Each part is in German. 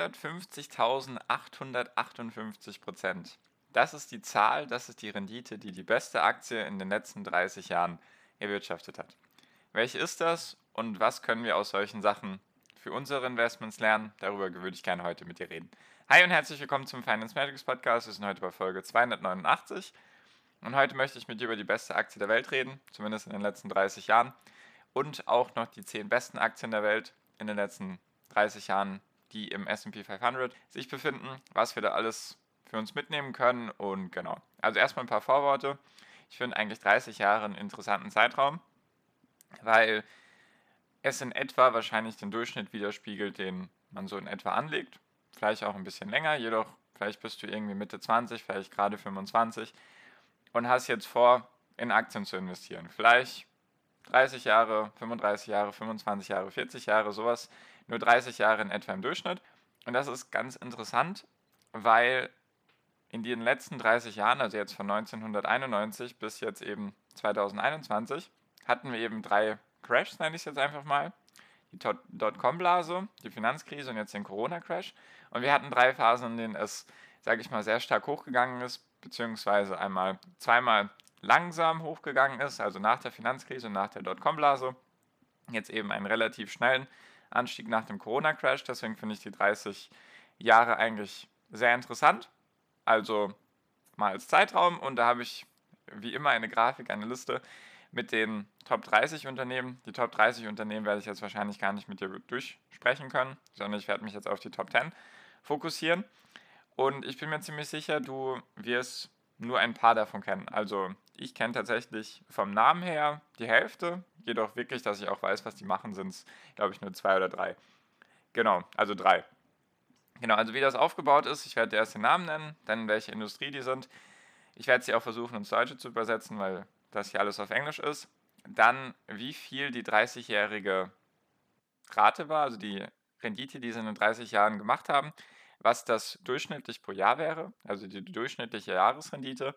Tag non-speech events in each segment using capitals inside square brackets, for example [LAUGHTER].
350.858 Prozent. Das ist die Zahl, das ist die Rendite, die die beste Aktie in den letzten 30 Jahren erwirtschaftet hat. Welche ist das und was können wir aus solchen Sachen für unsere Investments lernen? Darüber würde ich gerne heute mit dir reden. Hi und herzlich willkommen zum Finance Magics Podcast. Wir sind heute bei Folge 289 und heute möchte ich mit dir über die beste Aktie der Welt reden, zumindest in den letzten 30 Jahren und auch noch die 10 besten Aktien der Welt in den letzten 30 Jahren die im SP 500 sich befinden, was wir da alles für uns mitnehmen können. Und genau, also erstmal ein paar Vorworte. Ich finde eigentlich 30 Jahre einen interessanten Zeitraum, weil es in etwa wahrscheinlich den Durchschnitt widerspiegelt, den man so in etwa anlegt. Vielleicht auch ein bisschen länger, jedoch vielleicht bist du irgendwie Mitte 20, vielleicht gerade 25 und hast jetzt vor, in Aktien zu investieren. Vielleicht 30 Jahre, 35 Jahre, 25 Jahre, 40 Jahre, sowas nur 30 Jahre in etwa im Durchschnitt. Und das ist ganz interessant, weil in den letzten 30 Jahren, also jetzt von 1991 bis jetzt eben 2021, hatten wir eben drei Crashs, nenne ich es jetzt einfach mal. Die Dotcom-Blase, die Finanzkrise und jetzt den Corona-Crash. Und wir hatten drei Phasen, in denen es, sage ich mal, sehr stark hochgegangen ist, beziehungsweise einmal zweimal langsam hochgegangen ist, also nach der Finanzkrise und nach der Dotcom-Blase. Jetzt eben einen relativ schnellen Anstieg nach dem Corona-Crash. Deswegen finde ich die 30 Jahre eigentlich sehr interessant. Also mal als Zeitraum. Und da habe ich wie immer eine Grafik, eine Liste mit den Top 30 Unternehmen. Die Top 30 Unternehmen werde ich jetzt wahrscheinlich gar nicht mit dir durchsprechen können, sondern ich werde mich jetzt auf die Top 10 fokussieren. Und ich bin mir ziemlich sicher, du wirst nur ein paar davon kennen. Also ich kenne tatsächlich vom Namen her die Hälfte, jedoch wirklich, dass ich auch weiß, was die machen, sind es, glaube ich, nur zwei oder drei. Genau, also drei. Genau, also wie das aufgebaut ist, ich werde erst den Namen nennen, dann welche Industrie die sind. Ich werde sie auch versuchen ins Deutsche zu übersetzen, weil das hier alles auf Englisch ist. Dann, wie viel die 30-jährige Rate war, also die Rendite, die sie in den 30 Jahren gemacht haben, was das durchschnittlich pro Jahr wäre, also die durchschnittliche Jahresrendite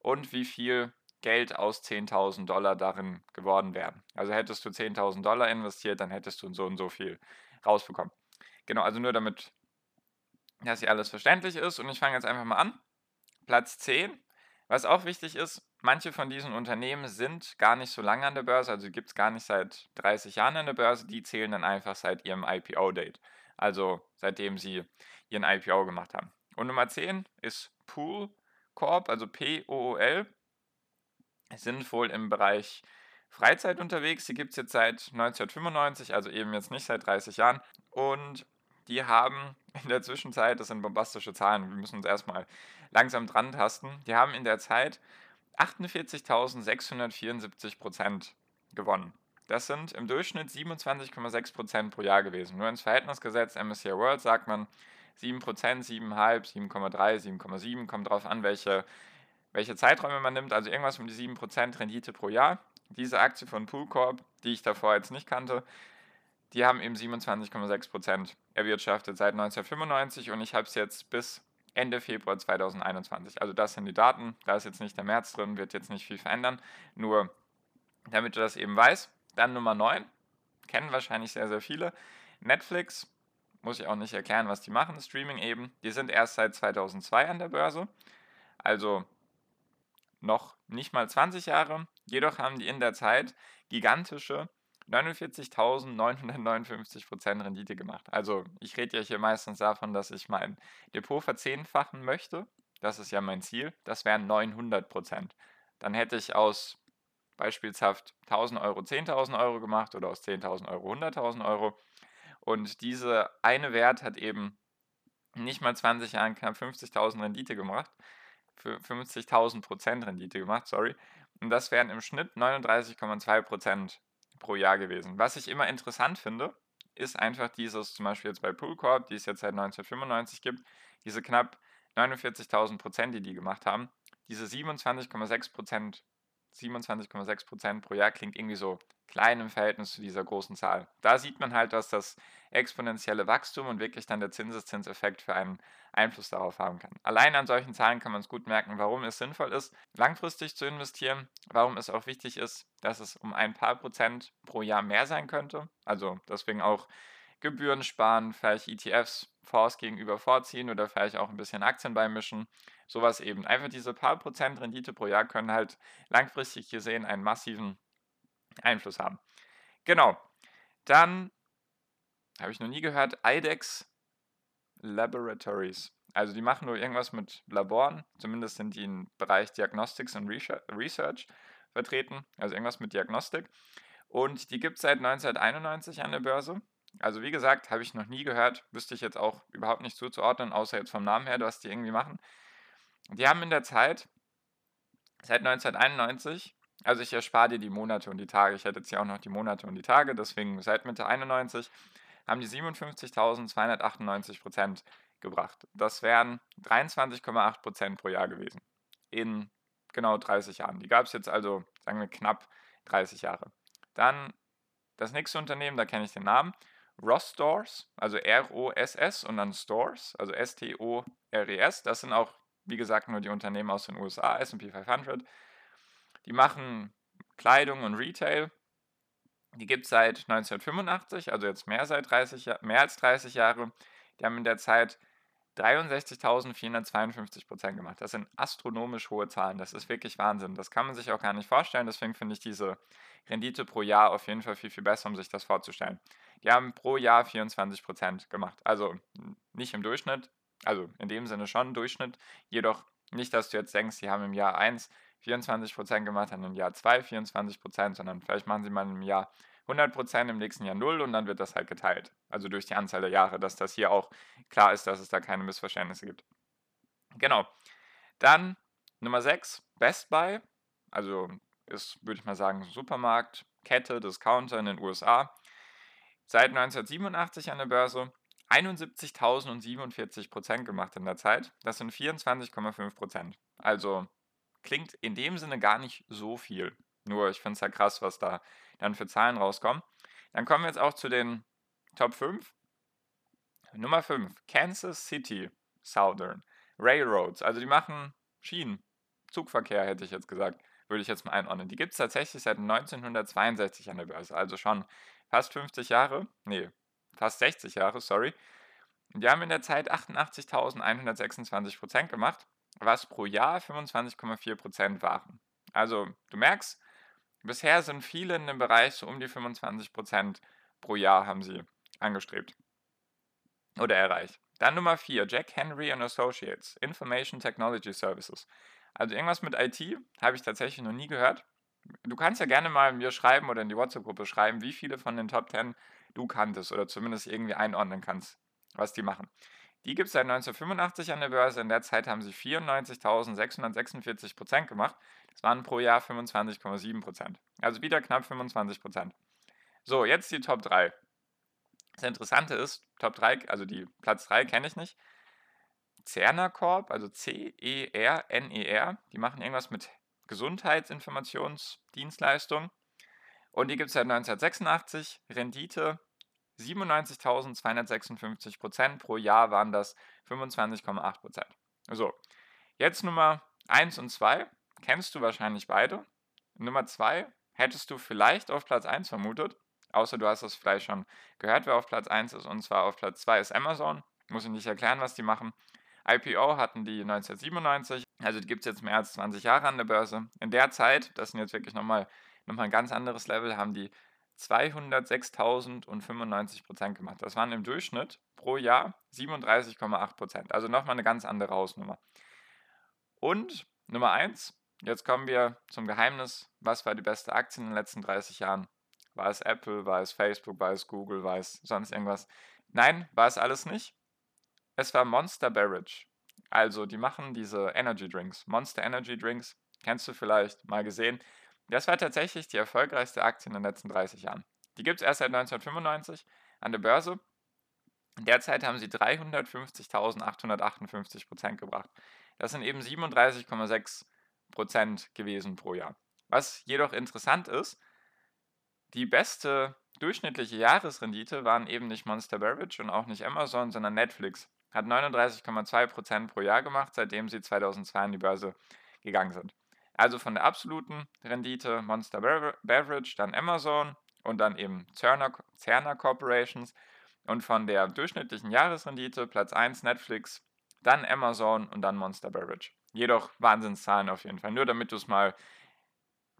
und wie viel Geld aus 10.000 Dollar darin geworden wären. Also hättest du 10.000 Dollar investiert, dann hättest du so und so viel rausbekommen. Genau, also nur damit, dass hier alles verständlich ist. Und ich fange jetzt einfach mal an. Platz 10. Was auch wichtig ist, manche von diesen Unternehmen sind gar nicht so lange an der Börse, also gibt es gar nicht seit 30 Jahren an der Börse, die zählen dann einfach seit ihrem IPO-Date. Also seitdem sie ihren IPO gemacht haben. Und Nummer 10 ist Pool Corp, also P-O-O-L sind wohl im Bereich Freizeit unterwegs. Die gibt es jetzt seit 1995, also eben jetzt nicht seit 30 Jahren. Und die haben [LAUGHS] in der Zwischenzeit, das sind bombastische Zahlen, wir müssen uns erstmal langsam dran tasten, die haben in der Zeit 48.674 Prozent gewonnen. Das sind im Durchschnitt 27,6 Prozent pro Jahr gewesen. Nur ins Verhältnis gesetzt, MSCI World sagt man 7 Prozent, 7,5, 7,3, 7,7, kommt drauf an, welche welche Zeiträume man nimmt, also irgendwas um die 7% Rendite pro Jahr. Diese Aktie von Poolcorp, die ich davor jetzt nicht kannte, die haben eben 27,6% erwirtschaftet seit 1995 und ich habe es jetzt bis Ende Februar 2021. Also das sind die Daten, da ist jetzt nicht der März drin, wird jetzt nicht viel verändern, nur damit du das eben weißt. Dann Nummer 9, kennen wahrscheinlich sehr, sehr viele. Netflix, muss ich auch nicht erklären, was die machen, Streaming eben. Die sind erst seit 2002 an der Börse. Also noch nicht mal 20 Jahre, jedoch haben die in der Zeit gigantische 49.959% Rendite gemacht. Also ich rede ja hier meistens davon, dass ich mein Depot verzehnfachen möchte. Das ist ja mein Ziel. Das wären 900%. Dann hätte ich aus beispielshaft 1000 Euro 10.000 Euro gemacht oder aus 10.000 Euro 100.000 Euro. Und diese eine Wert hat eben nicht mal 20 Jahren knapp 50.000 Rendite gemacht 50.000 Prozent Rendite gemacht, sorry. Und das wären im Schnitt 39,2 Prozent pro Jahr gewesen. Was ich immer interessant finde, ist einfach dieses, zum Beispiel jetzt bei Poolcorp, die es jetzt seit 1995 gibt, diese knapp 49.000 Prozent, die die gemacht haben, diese 27,6 Prozent 27,6 Prozent pro Jahr klingt irgendwie so klein im Verhältnis zu dieser großen Zahl. Da sieht man halt, dass das exponentielle Wachstum und wirklich dann der Zinseszinseffekt für einen Einfluss darauf haben kann. Allein an solchen Zahlen kann man es gut merken, warum es sinnvoll ist, langfristig zu investieren, warum es auch wichtig ist, dass es um ein paar Prozent pro Jahr mehr sein könnte. Also deswegen auch Gebühren sparen, vielleicht ETFs Fonds gegenüber vorziehen oder vielleicht auch ein bisschen Aktien beimischen. Sowas eben. Einfach diese paar Prozent Rendite pro Jahr können halt langfristig gesehen einen massiven Einfluss haben. Genau. Dann habe ich noch nie gehört, IDEX Laboratories. Also die machen nur irgendwas mit Laboren, zumindest sind die im Bereich Diagnostics und Research vertreten, also irgendwas mit Diagnostik. Und die gibt es seit 1991 an der Börse. Also wie gesagt, habe ich noch nie gehört, wüsste ich jetzt auch überhaupt nicht zuzuordnen, außer jetzt vom Namen her, was die irgendwie machen. Die haben in der Zeit, seit 1991, also ich erspare dir die Monate und die Tage, ich hätte jetzt hier auch noch die Monate und die Tage, deswegen seit Mitte 91 haben die 57.298 Prozent gebracht. Das wären 23,8 Prozent pro Jahr gewesen. In genau 30 Jahren. Die gab es jetzt also, sagen wir, knapp 30 Jahre. Dann das nächste Unternehmen, da kenne ich den Namen, Ross Stores, also R-O-S-S und dann Stores, also S-T-O-R-E-S. Das sind auch, wie gesagt, nur die Unternehmen aus den USA, SP 500. Die machen Kleidung und Retail. Die gibt es seit 1985, also jetzt mehr, seit 30, mehr als 30 Jahre. Die haben in der Zeit 63.452 Prozent gemacht. Das sind astronomisch hohe Zahlen. Das ist wirklich Wahnsinn. Das kann man sich auch gar nicht vorstellen. Deswegen finde ich diese Rendite pro Jahr auf jeden Fall viel, viel besser, um sich das vorzustellen. Die haben pro Jahr 24 Prozent gemacht. Also nicht im Durchschnitt, also in dem Sinne schon Durchschnitt. Jedoch nicht, dass du jetzt denkst, sie haben im Jahr 1 24 Prozent gemacht, dann im Jahr 2 24 Prozent, sondern vielleicht machen sie mal im Jahr 100% im nächsten Jahr 0 und dann wird das halt geteilt. Also durch die Anzahl der Jahre, dass das hier auch klar ist, dass es da keine Missverständnisse gibt. Genau. Dann Nummer 6, Best Buy. Also ist, würde ich mal sagen, Supermarkt, Kette, Discounter in den USA. Seit 1987 an der Börse. 71.047% gemacht in der Zeit. Das sind 24,5 Also klingt in dem Sinne gar nicht so viel. Nur ich finde es ja krass, was da dann für Zahlen rauskommen. Dann kommen wir jetzt auch zu den Top 5. Nummer 5, Kansas City Southern Railroads. Also die machen Schienen, Zugverkehr hätte ich jetzt gesagt, würde ich jetzt mal einordnen. Die gibt es tatsächlich seit 1962 an der Börse, also schon fast 50 Jahre, nee, fast 60 Jahre, sorry. Die haben in der Zeit 88.126 Prozent gemacht, was pro Jahr 25,4 Prozent waren. Also du merkst, Bisher sind viele in dem Bereich so um die 25% pro Jahr haben sie angestrebt oder erreicht. Dann Nummer 4, Jack Henry and Associates, Information Technology Services. Also irgendwas mit IT habe ich tatsächlich noch nie gehört. Du kannst ja gerne mal mir schreiben oder in die WhatsApp-Gruppe schreiben, wie viele von den Top 10 du kanntest oder zumindest irgendwie einordnen kannst, was die machen. Die gibt es seit 1985 an der Börse. In der Zeit haben sie 94.646 Prozent gemacht. Das waren pro Jahr 25,7 Prozent. Also wieder knapp 25 Prozent. So, jetzt die Top 3. Das Interessante ist, Top 3, also die Platz 3 kenne ich nicht. Cerner Corp, also C-E-R-N-E-R, e die machen irgendwas mit Gesundheitsinformationsdienstleistungen. Und die gibt es seit 1986. Rendite 97.256 Prozent pro Jahr waren das 25,8 Prozent. So, jetzt Nummer 1 und 2 kennst du wahrscheinlich beide. Nummer 2 hättest du vielleicht auf Platz 1 vermutet, außer du hast es vielleicht schon gehört, wer auf Platz 1 ist, und zwar auf Platz 2 ist Amazon. Muss ich nicht erklären, was die machen. IPO hatten die 1997, also die gibt es jetzt mehr als 20 Jahre an der Börse. In der Zeit, das sind jetzt wirklich nochmal noch mal ein ganz anderes Level, haben die 206.095 Prozent gemacht. Das waren im Durchschnitt pro Jahr 37,8 Prozent. Also nochmal eine ganz andere Hausnummer. Und Nummer 1, jetzt kommen wir zum Geheimnis. Was war die beste Aktie in den letzten 30 Jahren? War es Apple, war es Facebook, war es Google, war es sonst irgendwas? Nein, war es alles nicht. Es war Monster Beverage. Also, die machen diese Energy Drinks. Monster Energy Drinks. Kennst du vielleicht mal gesehen. Das war tatsächlich die erfolgreichste Aktie in den letzten 30 Jahren. Die gibt es erst seit 1995, an der Börse. Derzeit haben sie 350.858 Prozent gebracht. Das sind eben 37,6 Prozent gewesen pro Jahr. Was jedoch interessant ist, die beste durchschnittliche Jahresrendite waren eben nicht Monster Beverage und auch nicht Amazon, sondern Netflix. Hat 39,2 Prozent pro Jahr gemacht, seitdem sie 2002 an die Börse gegangen sind. Also von der absoluten Rendite Monster Beverage, dann Amazon und dann eben Cerner, Cerner Corporations und von der durchschnittlichen Jahresrendite Platz 1 Netflix, dann Amazon und dann Monster Beverage. Jedoch Wahnsinnszahlen auf jeden Fall. Nur damit du es mal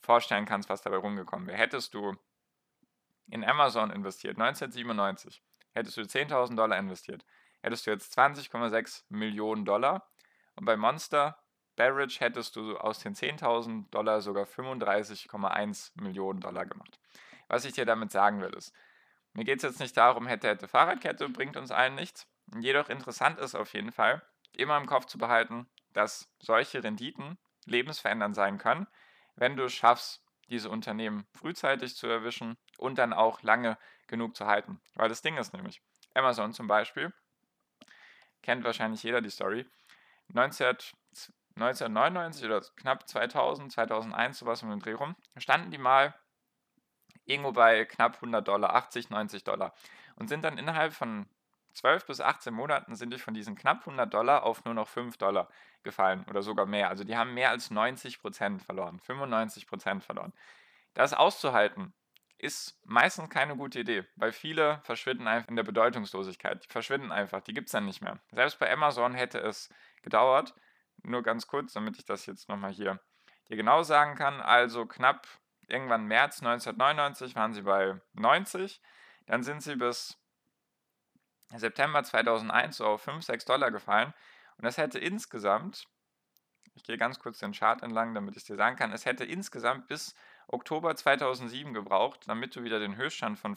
vorstellen kannst, was dabei rumgekommen wäre. Hättest du in Amazon investiert, 1997, hättest du 10.000 Dollar investiert, hättest du jetzt 20,6 Millionen Dollar und bei Monster Beverage hättest du aus den 10.000 Dollar sogar 35,1 Millionen Dollar gemacht. Was ich dir damit sagen will, ist, mir geht es jetzt nicht darum, hätte, hätte Fahrradkette, bringt uns allen nichts. Jedoch interessant ist auf jeden Fall, immer im Kopf zu behalten, dass solche Renditen lebensverändernd sein können, wenn du es schaffst, diese Unternehmen frühzeitig zu erwischen und dann auch lange genug zu halten. Weil das Ding ist nämlich, Amazon zum Beispiel, kennt wahrscheinlich jeder die Story, 19, 1999 oder knapp 2000, 2001, sowas um den Dreh rum, standen die mal irgendwo bei knapp 100 Dollar, 80, 90 Dollar und sind dann innerhalb von 12 bis 18 Monaten sind die von diesen knapp 100 Dollar auf nur noch 5 Dollar gefallen oder sogar mehr. Also die haben mehr als 90 Prozent verloren, 95 Prozent verloren. Das auszuhalten ist meistens keine gute Idee, weil viele verschwinden einfach in der Bedeutungslosigkeit. Die verschwinden einfach, die gibt es dann nicht mehr. Selbst bei Amazon hätte es gedauert, nur ganz kurz, damit ich das jetzt nochmal hier dir genau sagen kann. Also knapp irgendwann März 1999 waren sie bei 90, dann sind sie bis September 2001 so auf 5, 6 Dollar gefallen und das hätte insgesamt, ich gehe ganz kurz den Chart entlang, damit ich es dir sagen kann, es hätte insgesamt bis Oktober 2007 gebraucht, damit du wieder den Höchststand von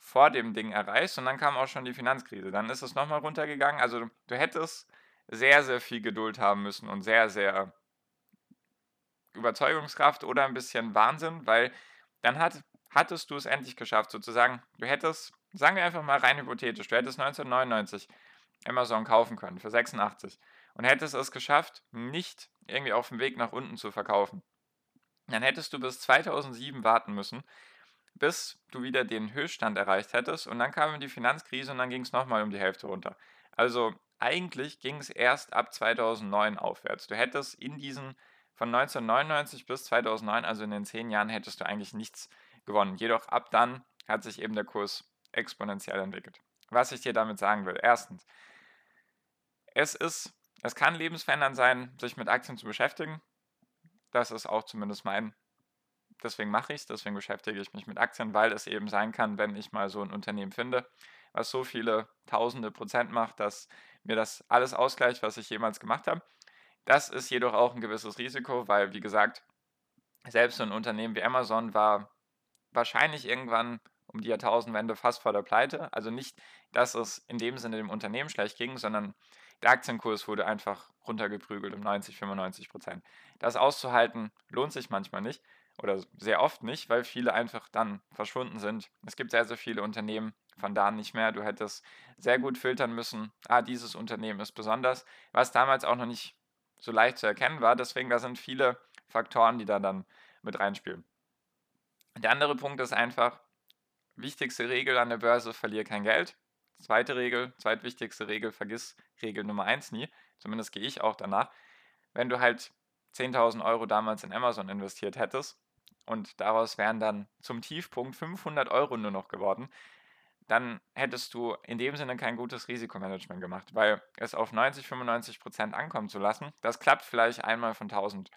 vor dem Ding erreichst und dann kam auch schon die Finanzkrise. Dann ist es nochmal runtergegangen. Also du hättest sehr, sehr viel Geduld haben müssen und sehr, sehr Überzeugungskraft oder ein bisschen Wahnsinn, weil dann hat, hattest du es endlich geschafft, sozusagen. Du hättest, sagen wir einfach mal rein hypothetisch, du hättest 1999 Amazon kaufen können für 86 und hättest es geschafft, nicht irgendwie auf dem Weg nach unten zu verkaufen. Dann hättest du bis 2007 warten müssen, bis du wieder den Höchststand erreicht hättest und dann kam die Finanzkrise und dann ging es nochmal um die Hälfte runter. Also eigentlich ging es erst ab 2009 aufwärts. Du hättest in diesen von 1999 bis 2009, also in den zehn Jahren, hättest du eigentlich nichts gewonnen. Jedoch ab dann hat sich eben der Kurs exponentiell entwickelt. Was ich dir damit sagen will. Erstens, es ist, es kann lebensverändernd sein, sich mit Aktien zu beschäftigen. Das ist auch zumindest mein, deswegen mache ich es, deswegen beschäftige ich mich mit Aktien, weil es eben sein kann, wenn ich mal so ein Unternehmen finde, was so viele tausende Prozent macht, dass mir das alles ausgleicht, was ich jemals gemacht habe. Das ist jedoch auch ein gewisses Risiko, weil, wie gesagt, selbst so ein Unternehmen wie Amazon war wahrscheinlich irgendwann um die Jahrtausendwende fast vor der Pleite. Also nicht, dass es in dem Sinne dem Unternehmen schlecht ging, sondern der Aktienkurs wurde einfach runtergeprügelt um 90, 95 Prozent. Das auszuhalten lohnt sich manchmal nicht oder sehr oft nicht, weil viele einfach dann verschwunden sind. Es gibt sehr, sehr viele Unternehmen, von da nicht mehr. Du hättest sehr gut filtern müssen, ah, dieses Unternehmen ist besonders, was damals auch noch nicht so leicht zu erkennen war. Deswegen, da sind viele Faktoren, die da dann mit reinspielen. Der andere Punkt ist einfach, wichtigste Regel an der Börse, verliere kein Geld. Zweite Regel, zweitwichtigste Regel, vergiss Regel Nummer 1 nie. Zumindest gehe ich auch danach. Wenn du halt 10.000 Euro damals in Amazon investiert hättest und daraus wären dann zum Tiefpunkt 500 Euro nur noch geworden, dann hättest du in dem Sinne kein gutes Risikomanagement gemacht, weil es auf 90, 95 Prozent ankommen zu lassen, das klappt vielleicht einmal von 1000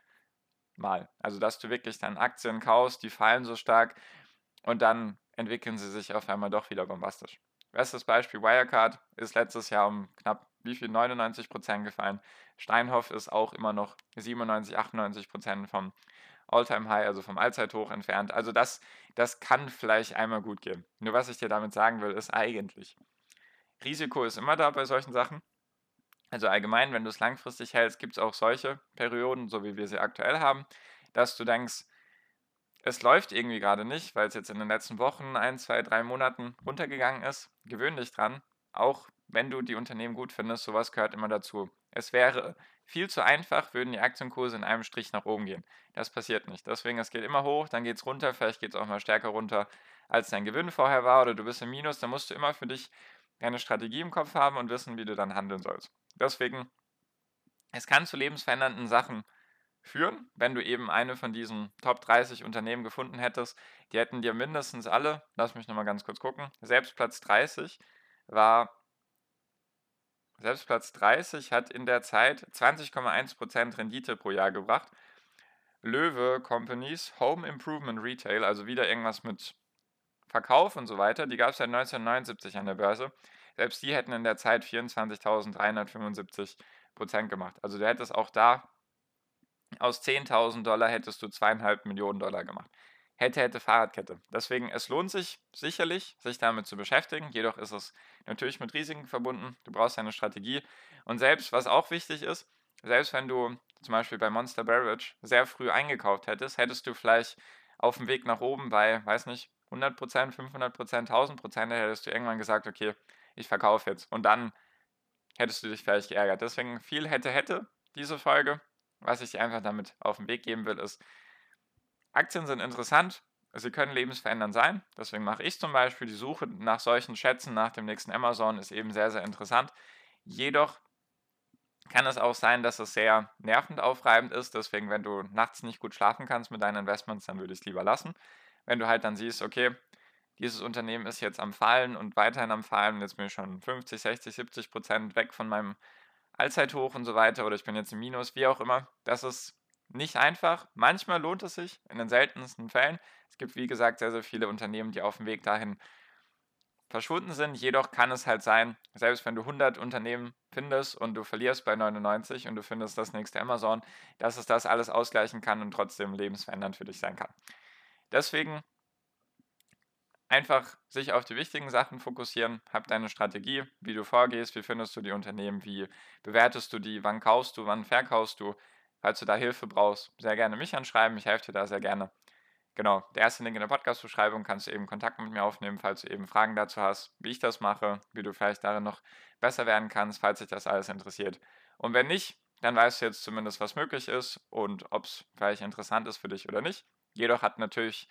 Mal. Also, dass du wirklich dann Aktien kaufst, die fallen so stark und dann entwickeln sie sich auf einmal doch wieder bombastisch. Bestes Beispiel Wirecard ist letztes Jahr um knapp wie viel 99 Prozent gefallen. Steinhoff ist auch immer noch 97, 98 Prozent vom All-Time-High, also vom Allzeithoch entfernt. Also das, das kann vielleicht einmal gut gehen. Nur was ich dir damit sagen will, ist eigentlich, Risiko ist immer da bei solchen Sachen. Also allgemein, wenn du es langfristig hältst, gibt es auch solche Perioden, so wie wir sie aktuell haben, dass du denkst, es läuft irgendwie gerade nicht, weil es jetzt in den letzten Wochen, ein, zwei, drei Monaten runtergegangen ist, gewöhn dich dran. Auch wenn du die Unternehmen gut findest, sowas gehört immer dazu. Es wäre viel zu einfach, würden die Aktienkurse in einem Strich nach oben gehen. Das passiert nicht. Deswegen, es geht immer hoch, dann geht es runter, vielleicht geht es auch mal stärker runter, als dein Gewinn vorher war oder du bist im Minus. Da musst du immer für dich deine Strategie im Kopf haben und wissen, wie du dann handeln sollst. Deswegen, es kann zu lebensverändernden Sachen führen, wenn du eben eine von diesen Top 30 Unternehmen gefunden hättest. Die hätten dir mindestens alle, lass mich nochmal ganz kurz gucken, selbst Platz 30 war, selbst Platz 30 hat in der Zeit 20,1% Rendite pro Jahr gebracht. Löwe Companies, Home Improvement Retail, also wieder irgendwas mit Verkauf und so weiter, die gab es seit 1979 an der Börse. Selbst die hätten in der Zeit 24.375% gemacht. Also du hättest auch da aus 10.000 Dollar hättest du zweieinhalb Millionen Dollar gemacht. Hätte, hätte Fahrradkette. Deswegen, es lohnt sich sicherlich, sich damit zu beschäftigen. Jedoch ist es natürlich mit Risiken verbunden. Du brauchst eine Strategie. Und selbst, was auch wichtig ist, selbst wenn du zum Beispiel bei Monster Beverage sehr früh eingekauft hättest, hättest du vielleicht auf dem Weg nach oben bei, weiß nicht, 100%, 500%, 1000%, hättest du irgendwann gesagt, okay, ich verkaufe jetzt. Und dann hättest du dich vielleicht geärgert. Deswegen viel hätte, hätte diese Folge. Was ich dir einfach damit auf den Weg geben will, ist, Aktien sind interessant, sie können lebensverändernd sein. Deswegen mache ich zum Beispiel die Suche nach solchen Schätzen nach dem nächsten Amazon ist eben sehr, sehr interessant. Jedoch kann es auch sein, dass es sehr nervend aufreibend ist. Deswegen, wenn du nachts nicht gut schlafen kannst mit deinen Investments, dann würde ich es lieber lassen. Wenn du halt dann siehst, okay, dieses Unternehmen ist jetzt am Fallen und weiterhin am Fallen, jetzt bin ich schon 50, 60, 70 Prozent weg von meinem Allzeithoch und so weiter oder ich bin jetzt im Minus, wie auch immer. Das ist nicht einfach. Manchmal lohnt es sich, in den seltensten Fällen. Es gibt, wie gesagt, sehr, sehr viele Unternehmen, die auf dem Weg dahin verschwunden sind. Jedoch kann es halt sein, selbst wenn du 100 Unternehmen findest und du verlierst bei 99 und du findest das nächste Amazon, dass es das alles ausgleichen kann und trotzdem lebensverändernd für dich sein kann. Deswegen einfach sich auf die wichtigen Sachen fokussieren, hab deine Strategie, wie du vorgehst, wie findest du die Unternehmen, wie bewertest du die, wann kaufst du, wann verkaufst du. Falls du da Hilfe brauchst, sehr gerne mich anschreiben, ich helfe dir da sehr gerne. Genau, der erste Link in der Podcast-Beschreibung kannst du eben Kontakt mit mir aufnehmen, falls du eben Fragen dazu hast, wie ich das mache, wie du vielleicht darin noch besser werden kannst, falls dich das alles interessiert. Und wenn nicht, dann weißt du jetzt zumindest, was möglich ist und ob es vielleicht interessant ist für dich oder nicht. Jedoch hat natürlich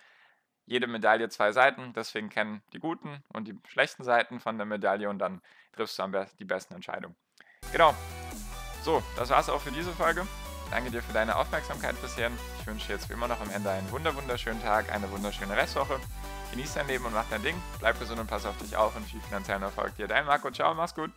jede Medaille zwei Seiten, deswegen kennen die guten und die schlechten Seiten von der Medaille und dann triffst du am besten die besten Entscheidungen. Genau. So, das war's auch für diese Folge. Danke dir für deine Aufmerksamkeit bisher. Ich wünsche jetzt wie immer noch am Ende einen wunderschönen Tag, eine wunderschöne Restwoche. Genieß dein Leben und mach dein Ding. Bleib gesund und pass auf dich auf und viel finanziellen Erfolg dir. Dein Marco, ciao, mach's gut.